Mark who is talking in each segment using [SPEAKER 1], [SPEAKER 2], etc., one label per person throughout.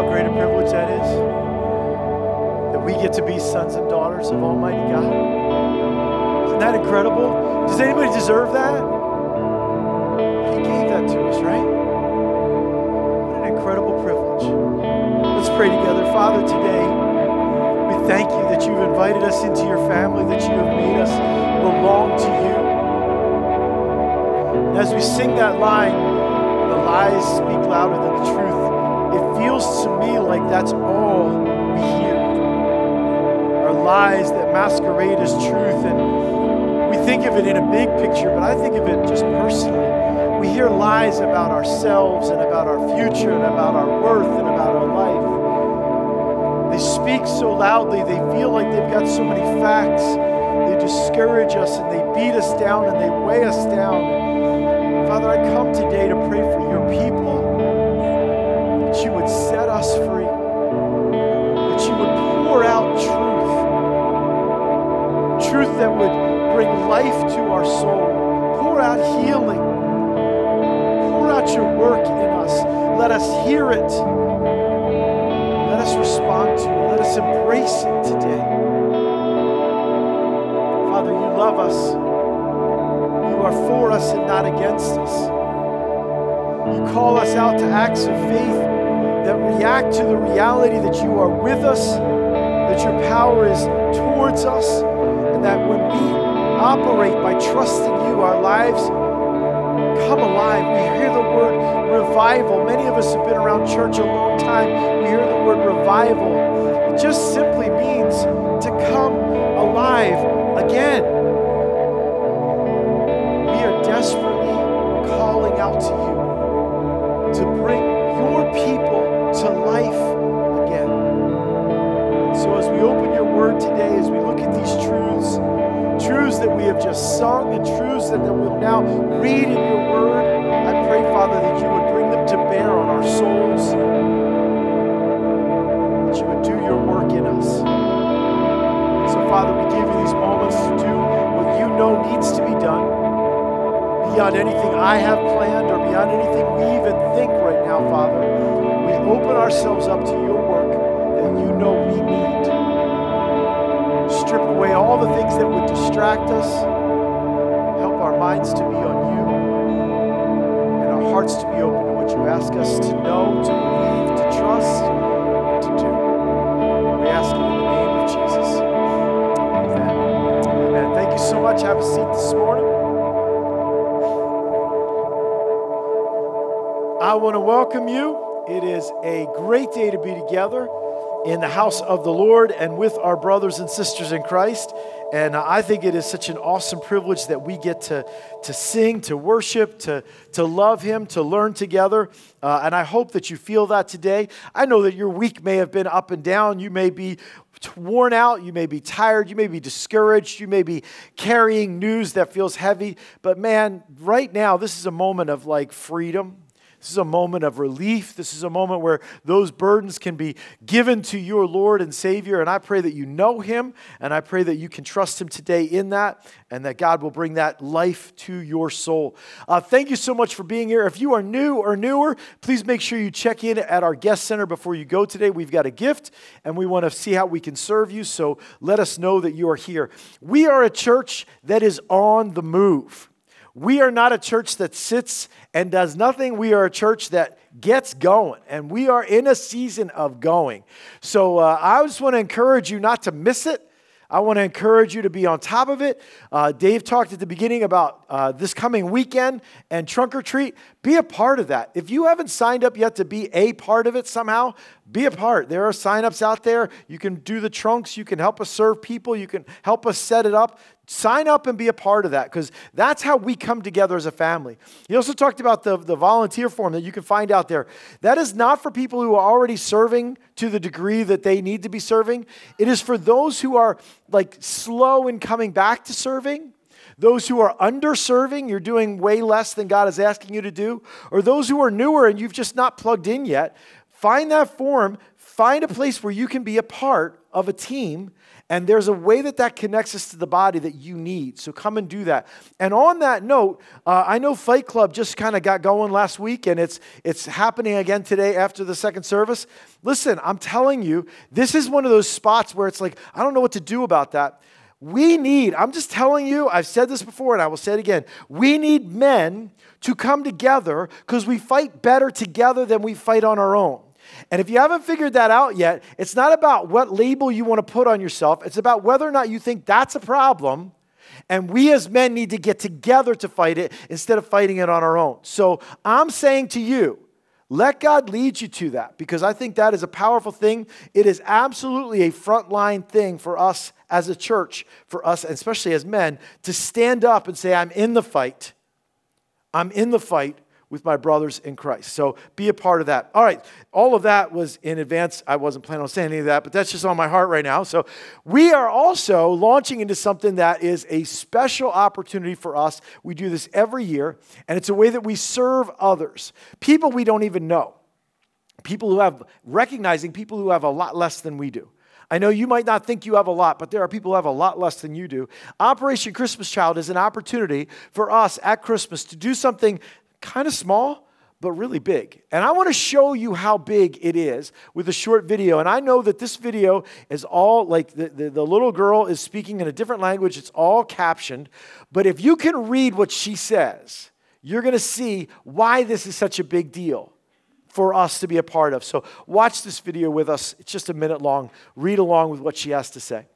[SPEAKER 1] How great a privilege that is that we get to be sons and daughters of Almighty God. Isn't that incredible? Does anybody deserve that? He gave that to us, right? What an incredible privilege. Let's pray together. Father, today we thank you that you've invited us into your family, that you have made us belong to you. And as we sing that line, the lies speak louder than the truth it feels to me like that's all we hear are lies that masquerade as truth. And we think of it in a big picture, but I think of it just personally. We hear lies about ourselves and about our future and about our worth and about our life. They speak so loudly, they feel like they've got so many facts. They discourage us and they beat us down and they weigh us down. Father, I come today to pray for your people truth that would bring life to our soul, pour out healing, pour out your work in us. Let us hear it. Let us respond to it. Let us embrace it today. Father, you love us. You are for us and not against us. You call us out to acts of faith that react to the reality that you are with us, that your power is towards us, that when we operate by trusting you, our lives come alive. We hear the word revival. Many of us have been around church a long time. We hear the word revival. It just simply means to come alive again. We are desperately calling out to you sung and truths that, that we'll now read in your word, I pray, Father, that you would bring them to bear on our souls, that you would do your work in us. So, Father, we give you these moments to do what you know needs to be done beyond anything I have planned or beyond anything we even think right now, Father. We open ourselves up to your work that you know we need. Strip away all the things that would distract us. Minds to be on you and our hearts to be open to what you ask us to know, to believe, to trust, and to do. We ask it in the name of Jesus. Amen. Amen. Thank you so much. Have a seat this morning. I want to welcome you. It is a great day to be together in the house of the Lord and with our brothers and sisters in Christ. And I think it is such an awesome privilege that we get to, to sing, to worship, to, to love Him, to learn together. Uh, and I hope that you feel that today. I know that your week may have been up and down. You may be worn out, you may be tired, you may be discouraged, you may be carrying news that feels heavy. But man, right now, this is a moment of like freedom. This is a moment of relief. This is a moment where those burdens can be given to your Lord and Savior. And I pray that you know Him, and I pray that you can trust Him today in that, and that God will bring that life to your soul. Uh, thank you so much for being here. If you are new or newer, please make sure you check in at our guest center before you go today. We've got a gift, and we want to see how we can serve you. So let us know that you are here. We are a church that is on the move. We are not a church that sits and does nothing. We are a church that gets going, and we are in a season of going. So uh, I just want to encourage you not to miss it. I want to encourage you to be on top of it. Uh, Dave talked at the beginning about uh, this coming weekend and trunk or treat. Be a part of that. If you haven't signed up yet to be a part of it somehow, be a part. There are signups out there. You can do the trunks. You can help us serve people. You can help us set it up. Sign up and be a part of that because that's how we come together as a family. He also talked about the, the volunteer form that you can find out there. That is not for people who are already serving to the degree that they need to be serving, it is for those who are like slow in coming back to serving. Those who are underserving, you're doing way less than God is asking you to do, or those who are newer and you've just not plugged in yet, Find that form, find a place where you can be a part of a team and there's a way that that connects us to the body that you need. So come and do that. And on that note, uh, I know Fight Club just kind of got going last week, and it's it's happening again today after the second service. Listen, I'm telling you, this is one of those spots where it's like I don't know what to do about that. We need, I'm just telling you, I've said this before and I will say it again. We need men to come together because we fight better together than we fight on our own. And if you haven't figured that out yet, it's not about what label you want to put on yourself, it's about whether or not you think that's a problem. And we as men need to get together to fight it instead of fighting it on our own. So I'm saying to you, let God lead you to that because I think that is a powerful thing. It is absolutely a frontline thing for us as a church, for us, especially as men, to stand up and say, I'm in the fight. I'm in the fight with my brothers in Christ. So be a part of that. All right, all of that was in advance. I wasn't planning on saying any of that, but that's just on my heart right now. So we are also launching into something that is a special opportunity for us. We do this every year, and it's a way that we serve others, people we don't even know, people who have, recognizing people who have a lot less than we do. I know you might not think you have a lot, but there are people who have a lot less than you do. Operation Christmas Child is an opportunity for us at Christmas to do something kind of small, but really big. And I want to show you how big it is with a short video. And I know that this video is all like the, the, the, little girl is speaking in a different language, it's all captioned. But if you can read what she says, you're going to see why this is such a big deal for us to be a part of. So watch this video with us. It's just a minute long. Read along with what she has to say.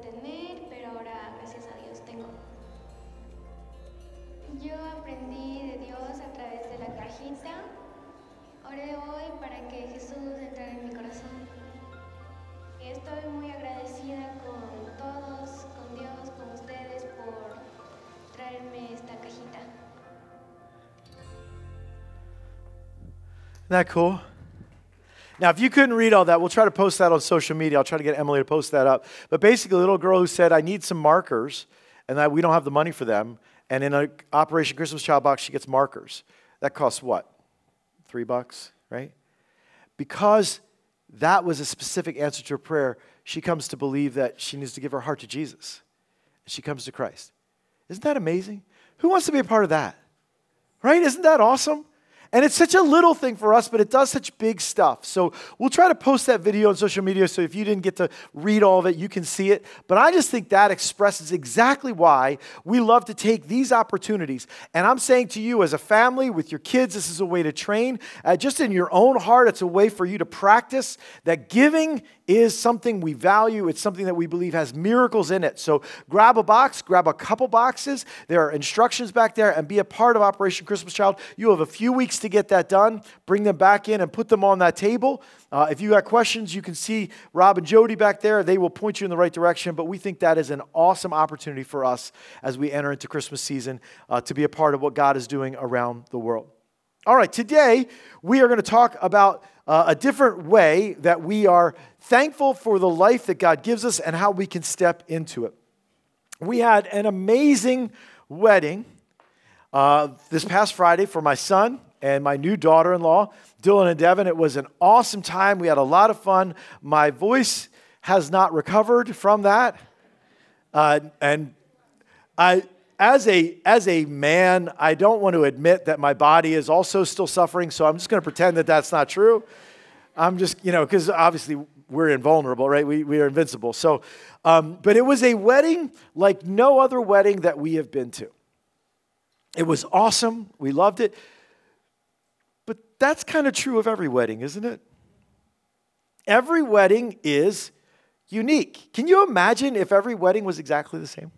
[SPEAKER 1] tener,
[SPEAKER 2] pero ahora gracias a Dios tengo. Yo aprendí de Dios a través de la cajita. Oré hoy para que Jesús entrara en mi corazón. Estoy muy agradecida con todos, con Dios, con ustedes por traerme esta cajita.
[SPEAKER 1] That cool? Now, if you couldn't read all that, we'll try to post that on social media. I'll try to get Emily to post that up. But basically, a little girl who said, I need some markers, and that we don't have the money for them. And in an Operation Christmas Child box, she gets markers. That costs what? Three bucks, right? Because that was a specific answer to her prayer, she comes to believe that she needs to give her heart to Jesus. She comes to Christ. Isn't that amazing? Who wants to be a part of that? Right? Isn't that awesome? And it's such a little thing for us, but it does such big stuff. So we'll try to post that video on social media so if you didn't get to read all of it, you can see it. But I just think that expresses exactly why we love to take these opportunities. And I'm saying to you, as a family with your kids, this is a way to train. Uh, just in your own heart, it's a way for you to practice that giving is something we value. It's something that we believe has miracles in it. So grab a box, grab a couple boxes. There are instructions back there, and be a part of Operation Christmas Child. You have a few weeks to get that done. Bring them back in and put them on that table. Uh, if you got questions, you can see Rob and Jody back there. They will point you in the right direction. But we think that is an awesome opportunity for us as we enter into Christmas season uh, to be a part of what God is doing around the world. All right, today we are going to talk about uh, a different way that we are thankful for the life that God gives us and how we can step into it. We had an amazing wedding uh, this past Friday for my son and my new daughter in law, Dylan and Devin. It was an awesome time. We had a lot of fun. My voice has not recovered from that. Uh, and I, as a, as a man, I don't want to admit that my body is also still suffering, so I'm just going to pretend that that's not true. I'm just, you know, because obviously we're invulnerable, right? We, we are invincible. So, um, but it was a wedding like no other wedding that we have been to. It was awesome. We loved it. But that's kind of true of every wedding, isn't it? Every wedding is unique. Can you imagine if every wedding was exactly the same?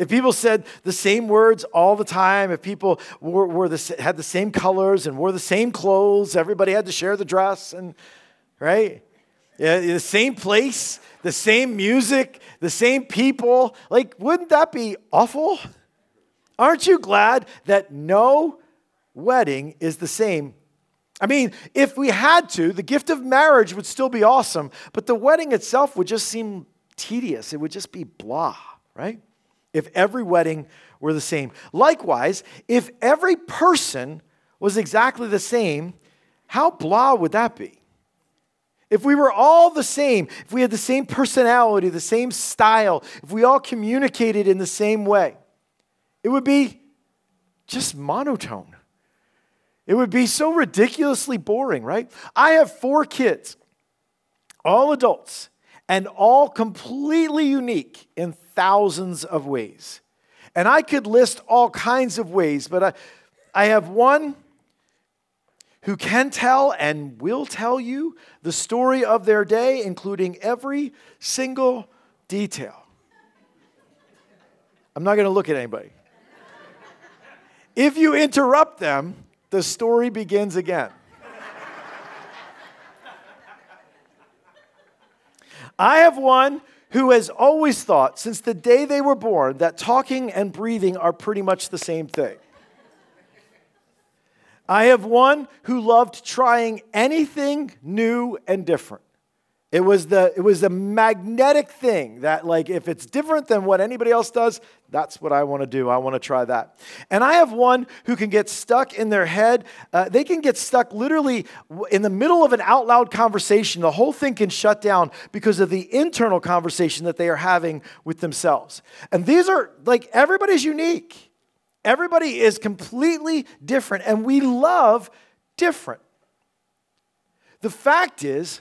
[SPEAKER 1] If people said the same words all the time, if people were, were the, had the same colors and wore the same clothes, everybody had to share the dress, and right? Yeah, the same place, the same music, the same people. Like, wouldn't that be awful? Aren't you glad that no wedding is the same? I mean, if we had to, the gift of marriage would still be awesome, but the wedding itself would just seem tedious. It would just be blah, right? If every wedding were the same. Likewise, if every person was exactly the same, how blah would that be? If we were all the same, if we had the same personality, the same style, if we all communicated in the same way, it would be just monotone. It would be so ridiculously boring, right? I have four kids, all adults, and all completely unique in thousands of ways. And I could list all kinds of ways, but I, I have one who can tell and will tell you the story of their day, including every single detail. I'm not going to look at anybody. If you interrupt them, the story begins again. I have one who has always thought, since the day they were born, that talking and breathing are pretty much the same thing. I have one who loved trying anything new and different. It was the it was the magnetic thing that like if it's different than what anybody else does, that's what I want to do. I want to try that. And I have one who can get stuck in their head. Uh, they can get stuck literally in the middle of an out loud conversation. The whole thing can shut down because of the internal conversation that they are having with themselves. And these are like everybody's unique. Everybody is completely different, and we love different. The fact is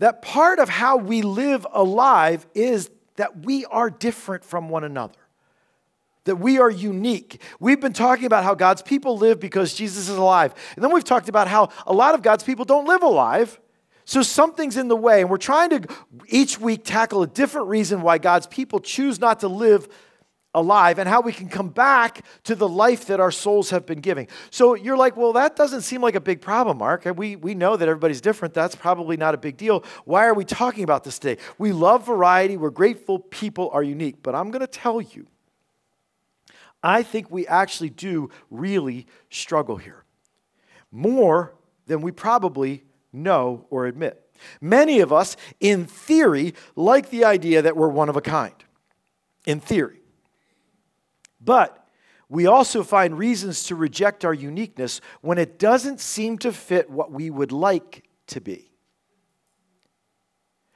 [SPEAKER 1] that part of how we live alive is that we are different from one another, that we are unique. We've been talking about how God's people live because Jesus is alive. And then we've talked about how a lot of God's people don't live alive. So something's in the way, and we're trying to each week tackle a different reason why God's people choose not to live alive and how we can come back to the life that our souls have been giving. So you're like, well, that doesn't seem like a big problem, Mark. We, we know that everybody's different. That's probably not a big deal. Why are we talking about this today? We love variety. We're grateful people are unique. But I'm going to tell you, I think we actually do really struggle here. More than we probably know or admit. Many of us, in theory, like the idea that we're one of a kind. In theory. But we also find reasons to reject our uniqueness when it doesn't seem to fit what we would like to be.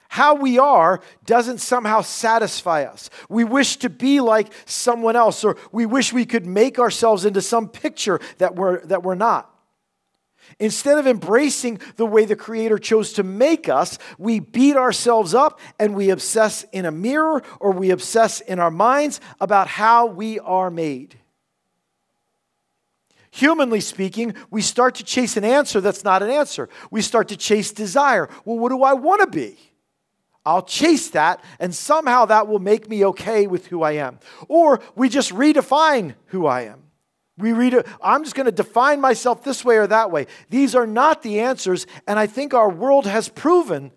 [SPEAKER 1] How we are doesn't somehow satisfy us. We wish to be like someone else, or we wish we could make ourselves into some picture that we're, that we're not. Instead of embracing the way the Creator chose to make us, we beat ourselves up and we obsess in a mirror or we obsess in our minds about how we are made. Humanly speaking, we start to chase an answer that's not an answer. We start to chase desire. Well, what do I want to be? I'll chase that, and somehow that will make me okay with who I am. Or we just redefine who I am. We read it, I'm just going to define myself this way or that way. These are not the answers, and I think our world has proven,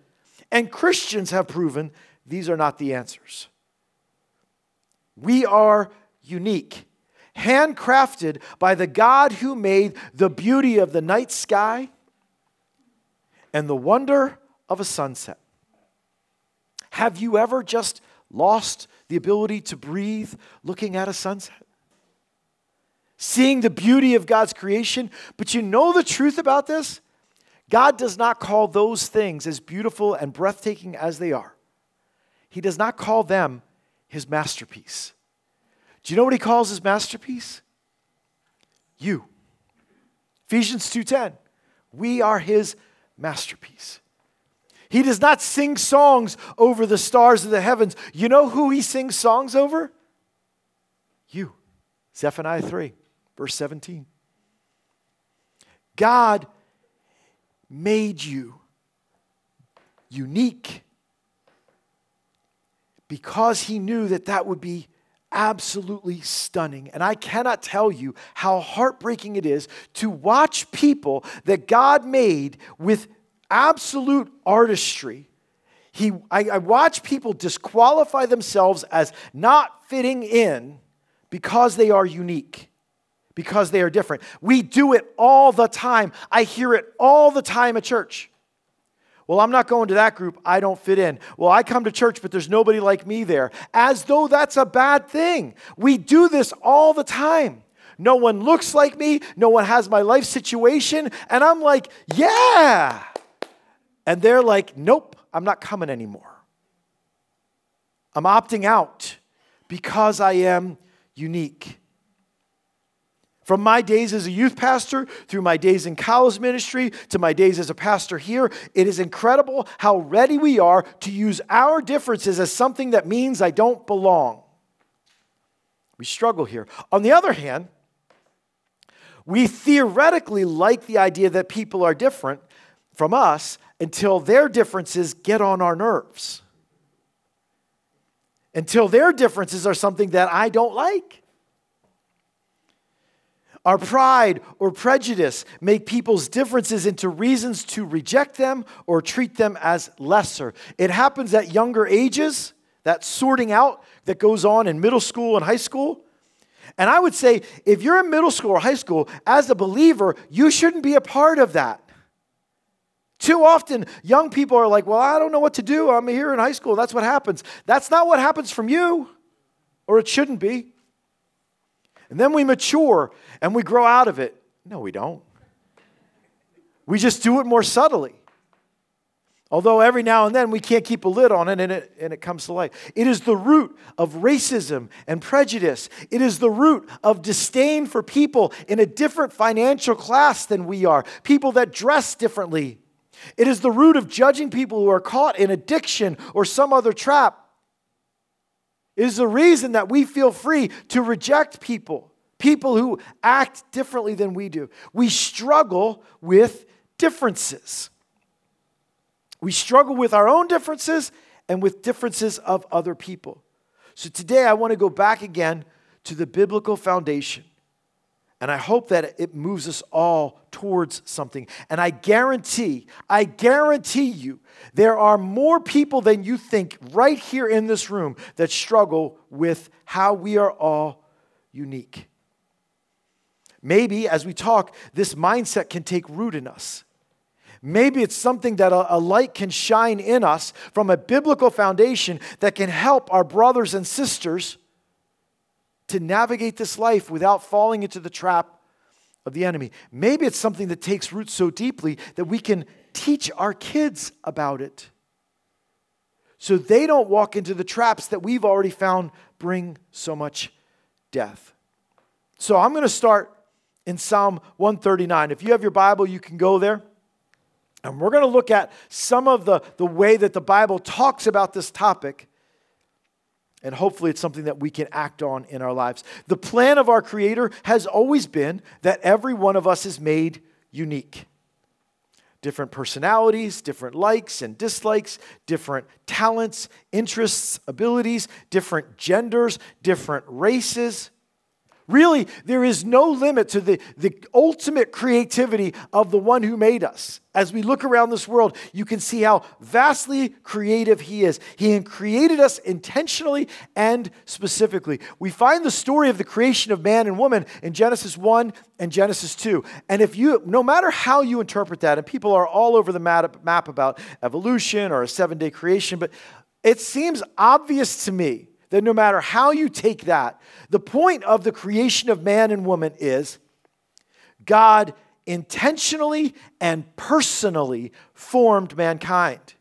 [SPEAKER 1] and Christians have proven, these are not the answers. We are unique, handcrafted by the God who made the beauty of the night sky and the wonder of a sunset. Have you ever just lost the ability to breathe looking at a sunset? Seeing the beauty of God's creation. But you know the truth about this? God does not call those things as beautiful and breathtaking as they are. He does not call them his masterpiece. Do you know what he calls his masterpiece? You. Ephesians 2:10. We are his masterpiece. He does not sing songs over the stars of the heavens. You know who he sings songs over? You. Zephaniah 3 verse 17. God made you unique because he knew that that would be absolutely stunning. And I cannot tell you how heartbreaking it is to watch people that God made with absolute artistry. He, I, I watch people disqualify themselves as not fitting in because they are unique, because they are different. We do it all the time. I hear it all the time at church. Well, I'm not going to that group. I don't fit in. Well, I come to church, but there's nobody like me there. As though that's a bad thing. We do this all the time. No one looks like me. No one has my life situation. And I'm like, yeah. And they're like, nope, I'm not coming anymore. I'm opting out because I am unique. From my days as a youth pastor, through my days in college ministry, to my days as a pastor here, it is incredible how ready we are to use our differences as something that means I don't belong. We struggle here. On the other hand, we theoretically like the idea that people are different from us until their differences get on our nerves. Until their differences are something that I don't like. Our pride or prejudice make people's differences into reasons to reject them or treat them as lesser. It happens at younger ages, that sorting out that goes on in middle school and high school. And I would say if you're in middle school or high school, as a believer, you shouldn't be a part of that. Too often, young people are like, Well, I don't know what to do. I'm here in high school. That's what happens. That's not what happens from you, or it shouldn't be. And then we mature and we grow out of it. No, we don't. We just do it more subtly. Although every now and then we can't keep a lid on it and, it and it comes to light. It is the root of racism and prejudice. It is the root of disdain for people in a different financial class than we are, people that dress differently. It is the root of judging people who are caught in addiction or some other trap. It is the reason that we feel free to reject people, people who act differently than we do. We struggle with differences. We struggle with our own differences and with differences of other people. So today I want to go back again to the biblical foundation. And I hope that it moves us all towards something. And I guarantee, I guarantee you, there are more people than you think right here in this room that struggle with how we are all unique. Maybe as we talk, this mindset can take root in us. Maybe it's something that a, light can shine in us from a biblical foundation that can help our brothers and sisters to navigate this life without falling into the trap of the enemy. Maybe it's something that takes root so deeply that we can teach our kids about it so they don't walk into the traps that we've already found bring so much death. So I'm going to start in Psalm 139. If you have your Bible, you can go there. And we're going to look at some of the, the way that the Bible talks about this topic and hopefully, it's something that we can act on in our lives. The plan of our Creator has always been that every one of us is made unique. Different personalities, different likes and dislikes, different talents, interests, abilities, different genders, different races. Really, there is no limit to the, the ultimate creativity of the one who made us. As we look around this world, you can see how vastly creative He is. He created us intentionally and specifically. We find the story of the creation of man and woman in Genesis 1 and Genesis 2. And if you, no matter how you interpret that, and people are all over the map about evolution or a seven day creation, but it seems obvious to me that no matter how you take that, the point of the creation of man and woman is God intentionally and personally formed mankind,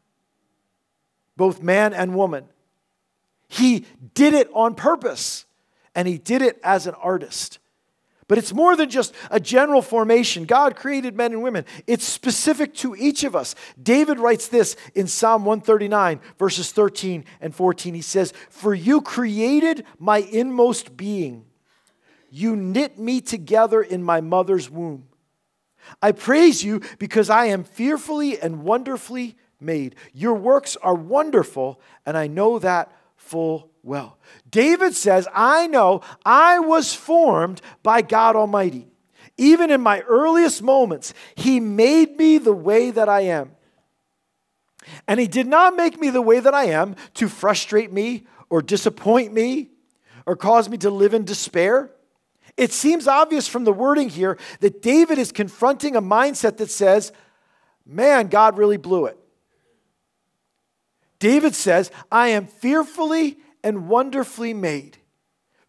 [SPEAKER 1] both man and woman. He did it on purpose, and he did it as an artist. But it's more than just a general formation. God created men and women, it's specific to each of us. David writes this in Psalm 139, verses 13 and 14. He says, For you created my inmost being, you knit me together in my mother's womb. I praise you because I am fearfully and wonderfully made. Your works are wonderful, and I know that full well. David says, I know I was formed by God Almighty. Even in my earliest moments, He made me the way that I am. And He did not make me the way that I am to frustrate me or disappoint me or cause me to live in despair. It seems obvious from the wording here that David is confronting a mindset that says, man, God really blew it. David says, I am fearfully and wonderfully made.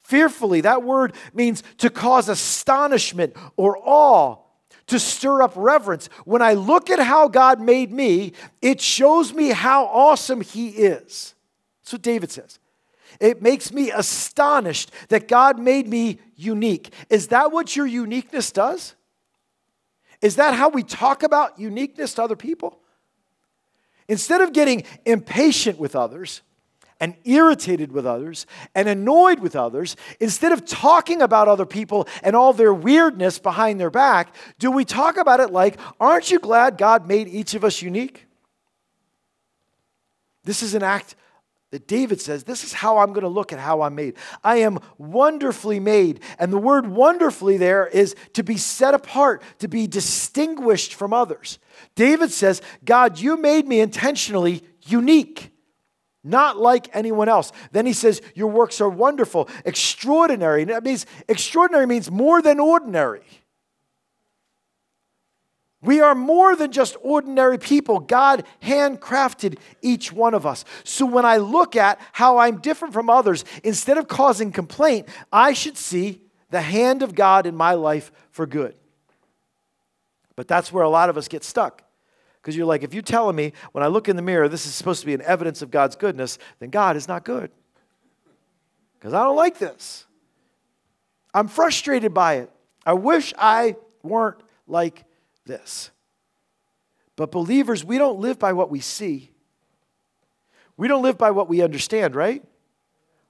[SPEAKER 1] Fearfully, that word means to cause astonishment or awe, to stir up reverence. When I look at how God made me, it shows me how awesome He is. That's what David says. It makes me astonished that God made me unique. Is that what your uniqueness does? Is that how we talk about uniqueness to other people? Instead of getting impatient with others and irritated with others and annoyed with others, instead of talking about other people and all their weirdness behind their back, do we talk about it like, aren't you glad God made each of us unique? This is an act that David says, This is how I'm going to look at how I'm made. I am wonderfully made. And the word wonderfully there is to be set apart, to be distinguished from others. David says, God, you made me intentionally unique, not like anyone else. Then he says, Your works are wonderful, extraordinary. And that means extraordinary means more than ordinary. We are more than just ordinary people. God handcrafted each one of us. So when I look at how I'm different from others, instead of causing complaint, I should see the hand of God in my life for good. But that's where a lot of us get stuck. Because you're like, if you're telling me when I look in the mirror, this is supposed to be an evidence of God's goodness, then God is not good. Because I don't like this. I'm frustrated by it. I wish I weren't like this. But believers, we don't live by what we see. We don't live by what we understand, right?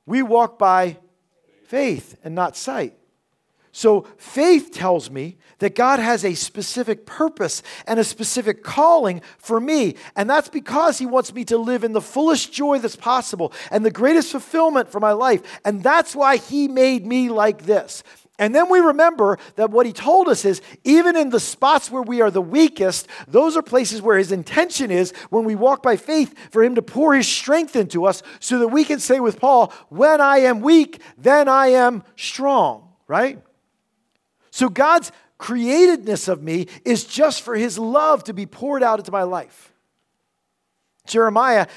[SPEAKER 1] We walk by faith and not sight. So faith tells me that God has a specific purpose and a specific calling for me. And that's because He wants me to live in the fullest joy that's possible and the greatest fulfillment for my life. And that's why He made me like this. And then we remember that what he told us is even in the spots where we are the weakest, those are places where his intention is when we walk by faith for him to pour his strength into us so that we can say with Paul, when I am weak, then I am strong, right? So God's createdness of me is just for his love to be poured out into my life. Jeremiah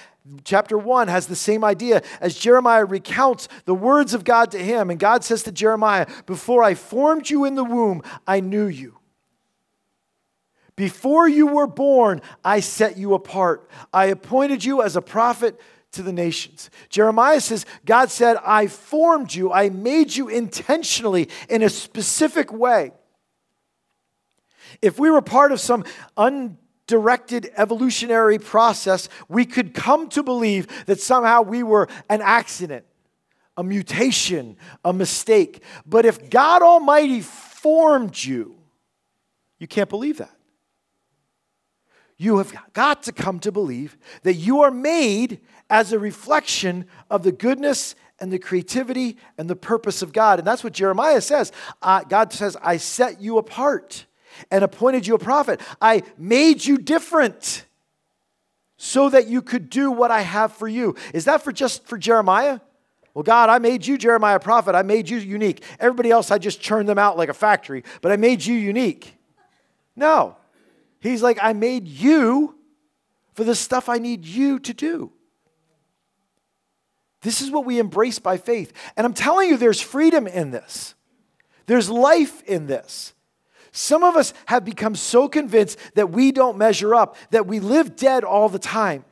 [SPEAKER 1] chapter 1 has the same idea as Jeremiah recounts the words of God to him. And God says to Jeremiah, Before I formed you in the womb, I knew you. Before you were born, I set you apart. I appointed you as a prophet to the nations. Jeremiah says, God said, I formed you, I made you intentionally in a specific way. If we were part of some un directed evolutionary process, we could come to believe that somehow we were an accident, a mutation, a mistake. But if God Almighty formed you, you can't believe that. You have got to come to believe that you are made as a reflection of the goodness and the creativity and the purpose of God. And that's what Jeremiah says. Uh, God says, I set you apart and appointed you a prophet. I made you different so that you could do what I have for you. Is that for just for Jeremiah? Well, God, I made you, Jeremiah, prophet. I made you unique. Everybody else, I just churned them out like a factory, but I made you unique. No. He's like, I made you for the stuff I need you to do. This is what we embrace by faith. And I'm telling you, there's freedom in this, there's life in this. Some of us have become so convinced that we don't measure up, that we live dead all the time.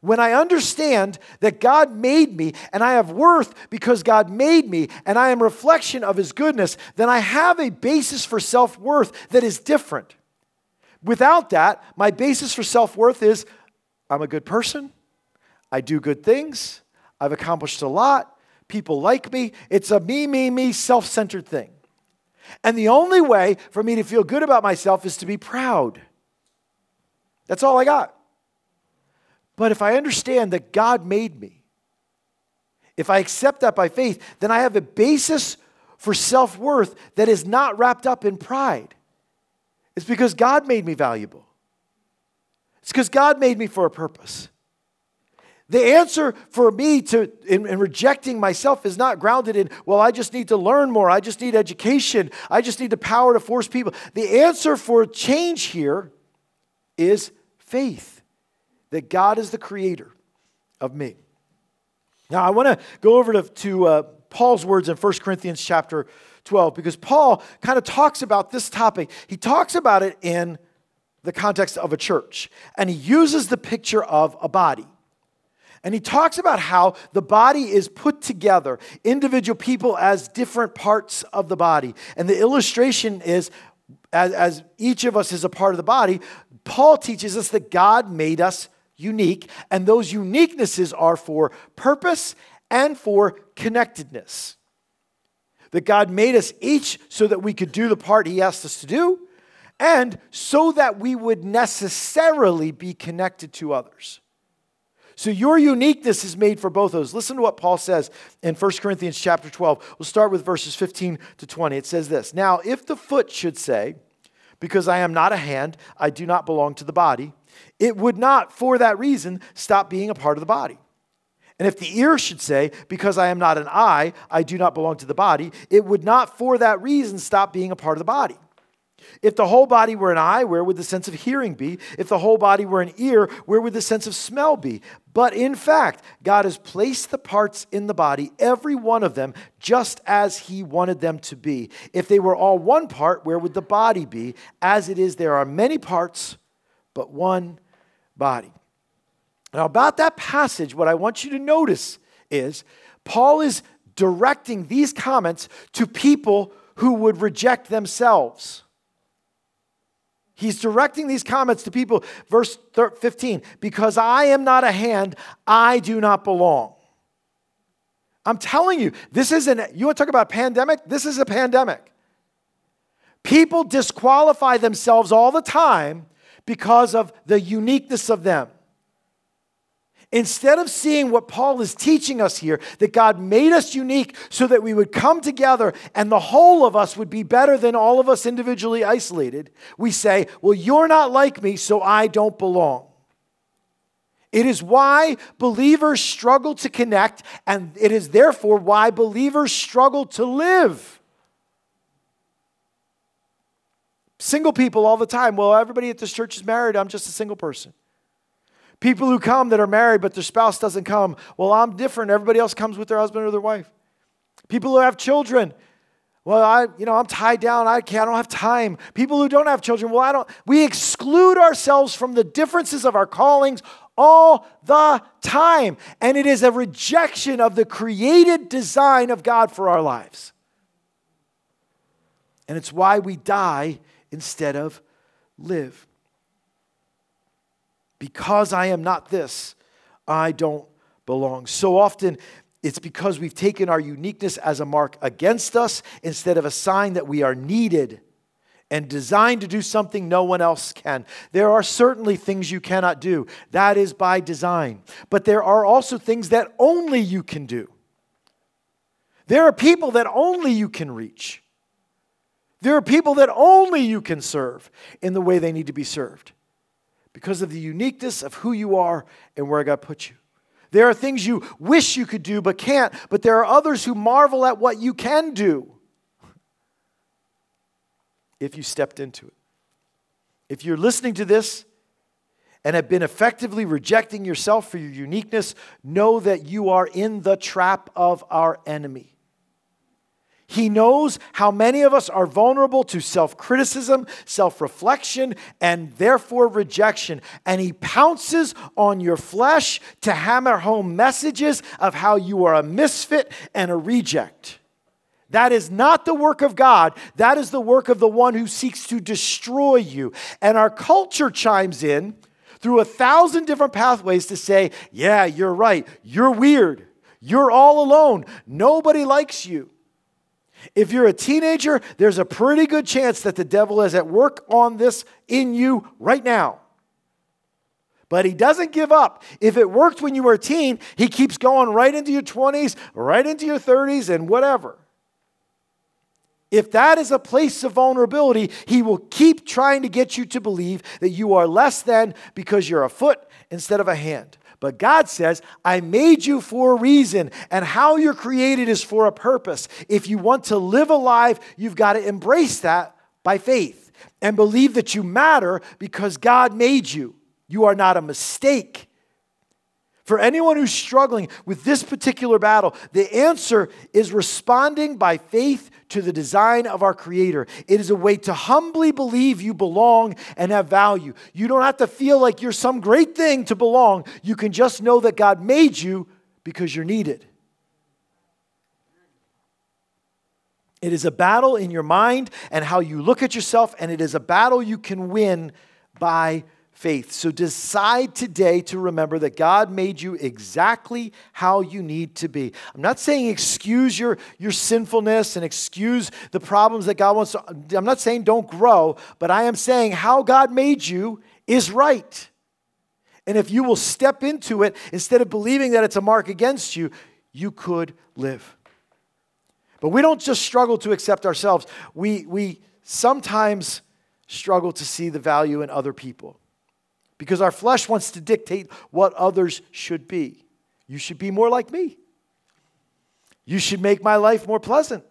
[SPEAKER 1] When I understand that God made me and I have worth because God made me and I am reflection of His goodness, then I have a basis for self worth that is different. Without that, my basis for self worth is I'm a good person, I do good things, I've accomplished a lot, people like me. It's a me, me, me, self centered thing. And the only way for me to feel good about myself is to be proud. That's all I got. But if I understand that God made me, if I accept that by faith, then I have a basis for self worth that is not wrapped up in pride. It's because God made me valuable, it's because God made me for a purpose. The answer for me to in, in, rejecting myself is not grounded in, well, I just need to learn more. I just need education. I just need the power to force people. The answer for change here is faith that God is the creator of me. Now, I want to go over to, to uh, Paul's words in 1 Corinthians chapter 12 because Paul kind of talks about this topic. He talks about it in the context of a church, and he uses the picture of a body. And he talks about how the body is put together, individual people as different parts of the body. And the illustration is as, as, each of us is a part of the body, Paul teaches us that God made us unique, and those uniquenesses are for purpose and for connectedness. That God made us each so that we could do the part He asked us to do, and so that we would necessarily be connected to others. So your uniqueness is made for both of those. Listen to what Paul says in 1 Corinthians chapter 12. We'll start with verses 15 to 20. It says this Now, if the foot should say, Because I am not a hand, I do not belong to the body, it would not, for that reason, stop being a part of the body. And if the ear should say, Because I am not an eye, I do not belong to the body, it would not, for that reason, stop being a part of the body. If the whole body were an eye, where would the sense of hearing be? If the whole body were an ear, where would the sense of smell be? But in fact, God has placed the parts in the body, every one of them, just as He wanted them to be. If they were all one part, where would the body be? As it is, there are many parts, but one body. Now, about that passage, what I want you to notice is Paul is directing these comments to people who would reject themselves. He's directing these comments to people, verse 15, because I am not a hand, I do not belong. I'm telling you, this isn't, you want to talk about pandemic? This is a pandemic. People disqualify themselves all the time because of the uniqueness of them. Instead of seeing what Paul is teaching us here, that God made us unique so that we would come together and the whole of us would be better than all of us individually isolated, we say, Well, you're not like me, so I don't belong. It is why believers struggle to connect, and it is therefore why believers struggle to live. Single people all the time. Well, everybody at this church is married. I'm just a single person. People who come that are married but their spouse doesn't come. Well, I'm different. Everybody else comes with their husband or their wife. People who have children. Well, I, you know, I'm tied down. I can't. I don't have time. People who don't have children. Well, I don't. We exclude ourselves from the differences of our callings all the time, and it is a rejection of the created design of God for our lives. And it's why we die instead of live. Because I am not this, I don't belong. So often, it's because we've taken our uniqueness as a mark against us instead of a sign that we are needed and designed to do something no one else can. There are certainly things you cannot do. That is by design. But there are also things that only you can do. There are people that only you can reach. There are people that only you can serve in the way they need to be served because of the uniqueness of who you are and where God put you. There are things you wish you could do but can't, but there are others who marvel at what you can do if you stepped into it. If you're listening to this and have been effectively rejecting yourself for your uniqueness, know that you are in the trap of our enemy. He knows how many of us are vulnerable to self criticism, self reflection, and therefore rejection. And he pounces on your flesh to hammer home messages of how you are a misfit and a reject. That is not the work of God. That is the work of the one who seeks to destroy you. And our culture chimes in through a thousand different pathways to say, yeah, you're right. You're weird. You're all alone. Nobody likes you. If you're a teenager, there's a pretty good chance that the devil is at work on this in you right now. But he doesn't give up. If it worked when you were a teen, he keeps going right into your 20s, right into your 30s, and whatever. If that is a place of vulnerability, he will keep trying to get you to believe that you are less than because you're a foot instead of a hand. But God says, I made you for a reason, and how you're created is for a purpose. If you want to live alive, you've got to embrace that by faith and believe that you matter because God made you. You are not a mistake. For anyone who's struggling with this particular battle, the answer is responding by faith to the design of our Creator. It is a way to humbly believe you belong and have value. You don't have to feel like you're some great thing to belong. You can just know that God made you because you're needed. It is a battle in your mind and how you look at yourself, and it is a battle you can win by faith. So decide today to remember that God made you exactly how you need to be. I'm not saying excuse your, your sinfulness and excuse the problems that God wants to, I'm not saying don't grow, but I am saying how God made you is right. And if you will step into it instead of believing that it's a mark against you, you could live. But we don't just struggle to accept ourselves, we, we sometimes struggle to see the value in other people because our flesh wants to dictate what others should be. You should be more like me. You should make my life more pleasant.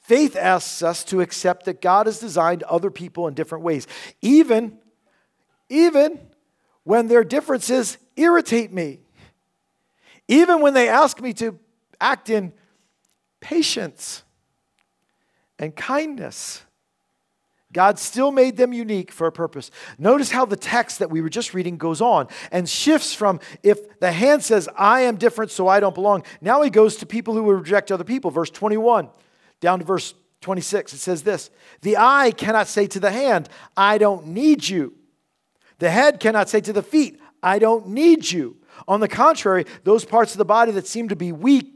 [SPEAKER 1] Faith asks us to accept that God has designed other people in different ways, even, even when their differences irritate me, even when they ask me to act in patience and kindness God still made them unique for a purpose. Notice how the text that we were just reading goes on and shifts from if the hand says, I am different, so I don't belong. Now he goes to people who would reject other people. Verse 21 down to verse 26. It says this The eye cannot say to the hand, I don't need you. The head cannot say to the feet, I don't need you. On the contrary, those parts of the body that seem to be weak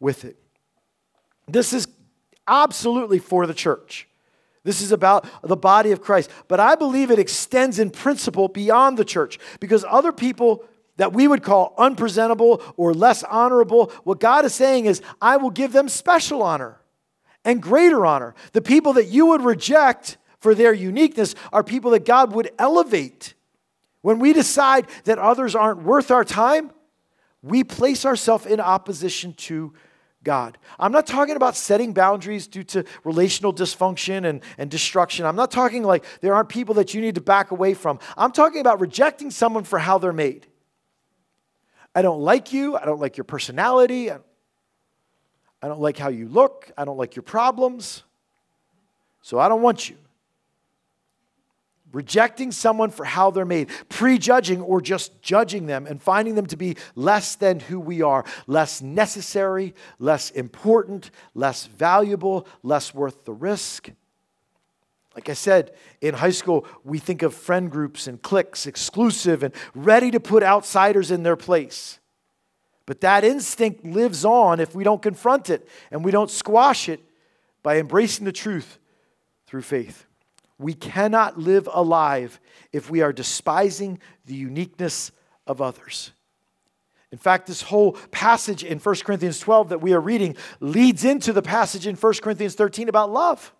[SPEAKER 1] with it. This is absolutely for the church. This is about the body of Christ. But I believe it extends in principle beyond the church because other people that we would call unpresentable or less honorable, what God is saying is, I will give them special honor and greater honor. The people that you would reject for their uniqueness are people that God would elevate. When we decide that others aren't worth our time, we place ourselves in opposition to God. I'm not talking about setting boundaries due to relational dysfunction and, and destruction. I'm not talking like there aren't people that you need to back away from. I'm talking about rejecting someone for how they're made. I don't like you. I don't like your personality. I don't like how you look. I don't like your problems. So I don't want you rejecting someone for how they're made, prejudging or just judging them and finding them to be less than who we are, less necessary, less important, less valuable, less worth the risk. Like I said, in high school, we think of friend groups and cliques, exclusive and ready to put outsiders in their place. But that instinct lives on if we don't confront it and we don't squash it by embracing the truth through faith. We cannot live alive if we are despising the uniqueness of others. In fact, this whole passage in 1 Corinthians 12 that we are reading leads into the passage in 1 Corinthians 13 about love.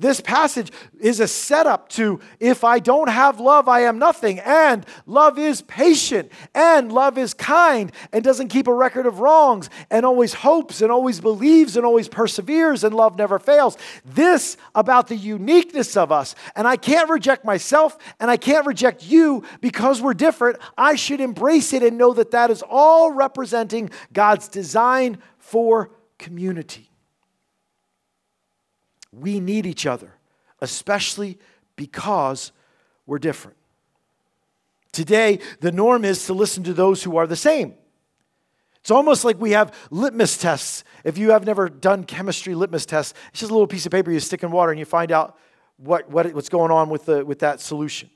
[SPEAKER 1] This passage is a setup to if I don't have love, I am nothing. And love is patient, and love is kind, and doesn't keep a record of wrongs, and always hopes, and always believes, and always perseveres, and love never fails. This about the uniqueness of us. And I can't reject myself, and I can't reject you because we're different. I should embrace it and know that that is all representing God's design for community. We need each other, especially because we're different. Today, the norm is to listen to those who are the same. It's almost like we have litmus tests. If you have never done chemistry litmus tests, it's just a little piece of paper you stick in water and you find out what, what, what's going on with, the, with that solution.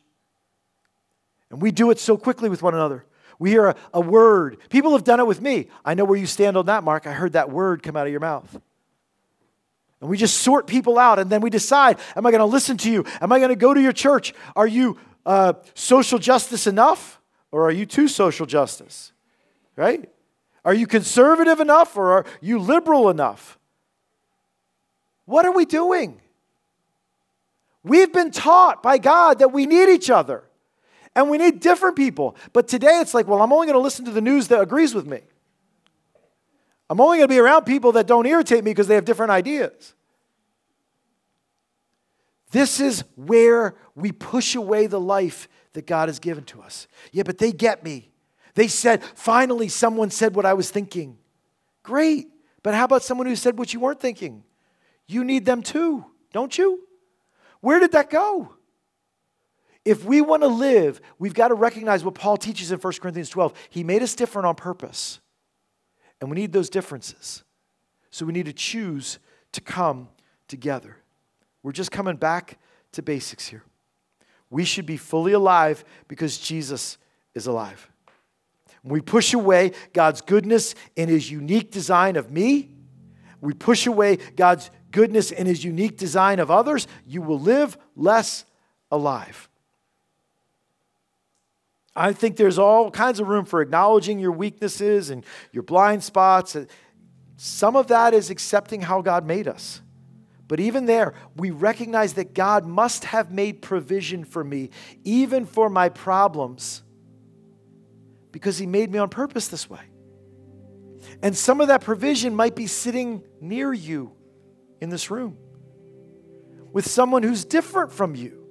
[SPEAKER 1] And we do it so quickly with one another. We hear a, a word. People have done it with me. I know where you stand on that, Mark. I heard that word come out of your mouth. And we just sort people out and then we decide Am I going to listen to you? Am I going to go to your church? Are you uh, social justice enough or are you too social justice? Right? Are you conservative enough or are you liberal enough? What are we doing? We've been taught by God that we need each other and we need different people. But today it's like, well, I'm only going to listen to the news that agrees with me. I'm only going to be around people that don't irritate me because they have different ideas. This is where we push away the life that God has given to us. Yeah, but they get me. They said, finally, someone said what I was thinking. Great. But how about someone who said what you weren't thinking? You need them too, don't you? Where did that go? If we want to live, we've got to recognize what Paul teaches in 1 Corinthians 12. He made us different on purpose. And we need those differences. So we need to choose to come together. We're just coming back to basics here. We should be fully alive because Jesus is alive. When we push away God's goodness in his unique design of me, we push away God's goodness in his unique design of others, you will live less alive. I think there's all kinds of room for acknowledging your weaknesses and your blind spots. Some of that is accepting how God made us. But even there, we recognize that God must have made provision for me, even for my problems, because He made me on purpose this way. And some of that provision might be sitting near you in this room with someone who's different from you.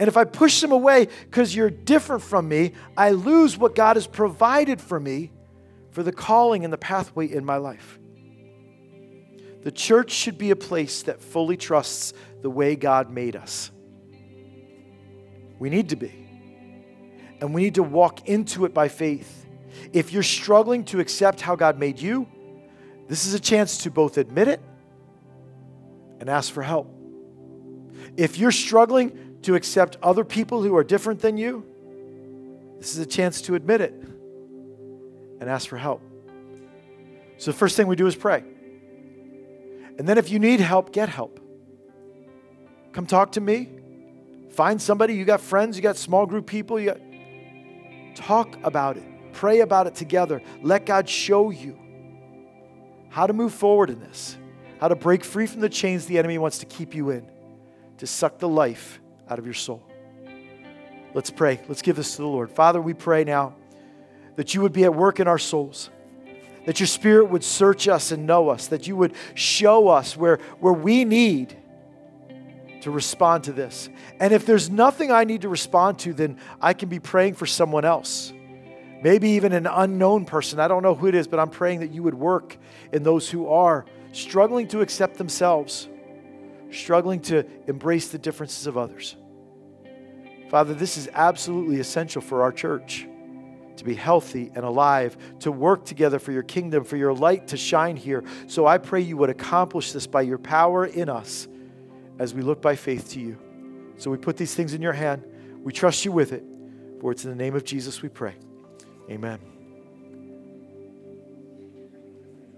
[SPEAKER 1] And if I push them away because you're different from me, I lose what God has provided for me for the calling and the pathway in my life. The church should be a place that fully trusts the way God made us. We need to be. And we need to walk into it by faith. If you're struggling to accept how God made you, this is a chance to both admit it and ask for help. If you're struggling to accept other people who are different than you, this is a chance to admit it and ask for help. So, the first thing we do is pray. And then, if you need help, get help. Come talk to me. Find somebody. You got friends, you got small group people. You got... Talk about it. Pray about it together. Let God show you how to move forward in this, how to break free from the chains the enemy wants to keep you in, to suck the life out of your soul. Let's pray. Let's give this to the Lord. Father, we pray now that you would be at work in our souls, that your spirit would search us and know us, that you would show us where, where we need to respond to this. And if there's nothing I need to respond to, then I can be praying for someone else. Maybe even an unknown person. I don't know who it is, but I'm praying that you would work in those who are struggling to accept themselves, struggling to embrace the differences of others. Father, this is absolutely essential for our church to be healthy and alive, to work together for your kingdom, for your light to shine here. So I pray you would accomplish this by your power in us as we look by faith to you. So we put these things in your hand. We trust you with it. For it's in the name of Jesus we pray. Amen.